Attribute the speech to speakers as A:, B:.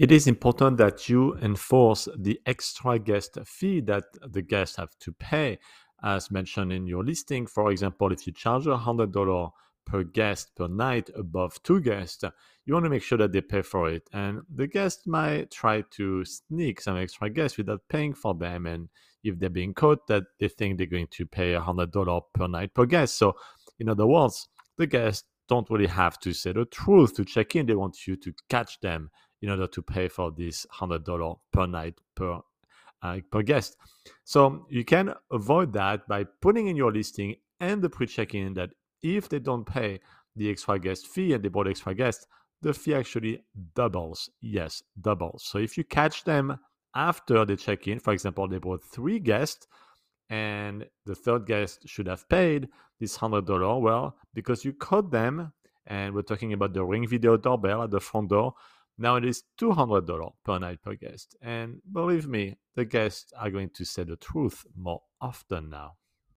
A: It is important that you enforce the extra guest fee that the guests have to pay, as mentioned in your listing. For example, if you charge $100 per guest per night above two guests, you want to make sure that they pay for it. And the guest might try to sneak some extra guests without paying for them. And if they're being caught, that they think they're going to pay $100 per night per guest. So, in other words, the guests don't really have to say the truth to check in. They want you to catch them in order to pay for this $100 per night per uh, per guest. So you can avoid that by putting in your listing and the pre-check-in that if they don't pay the extra guest fee and they bought extra guests, the fee actually doubles. Yes, doubles. So if you catch them after they check in, for example, they bought three guests and the third guest should have paid this $100, well, because you caught them, and we're talking about the ring video doorbell at the front door, now it is $200 per night per guest. And believe me, the guests are going to say the truth more often now.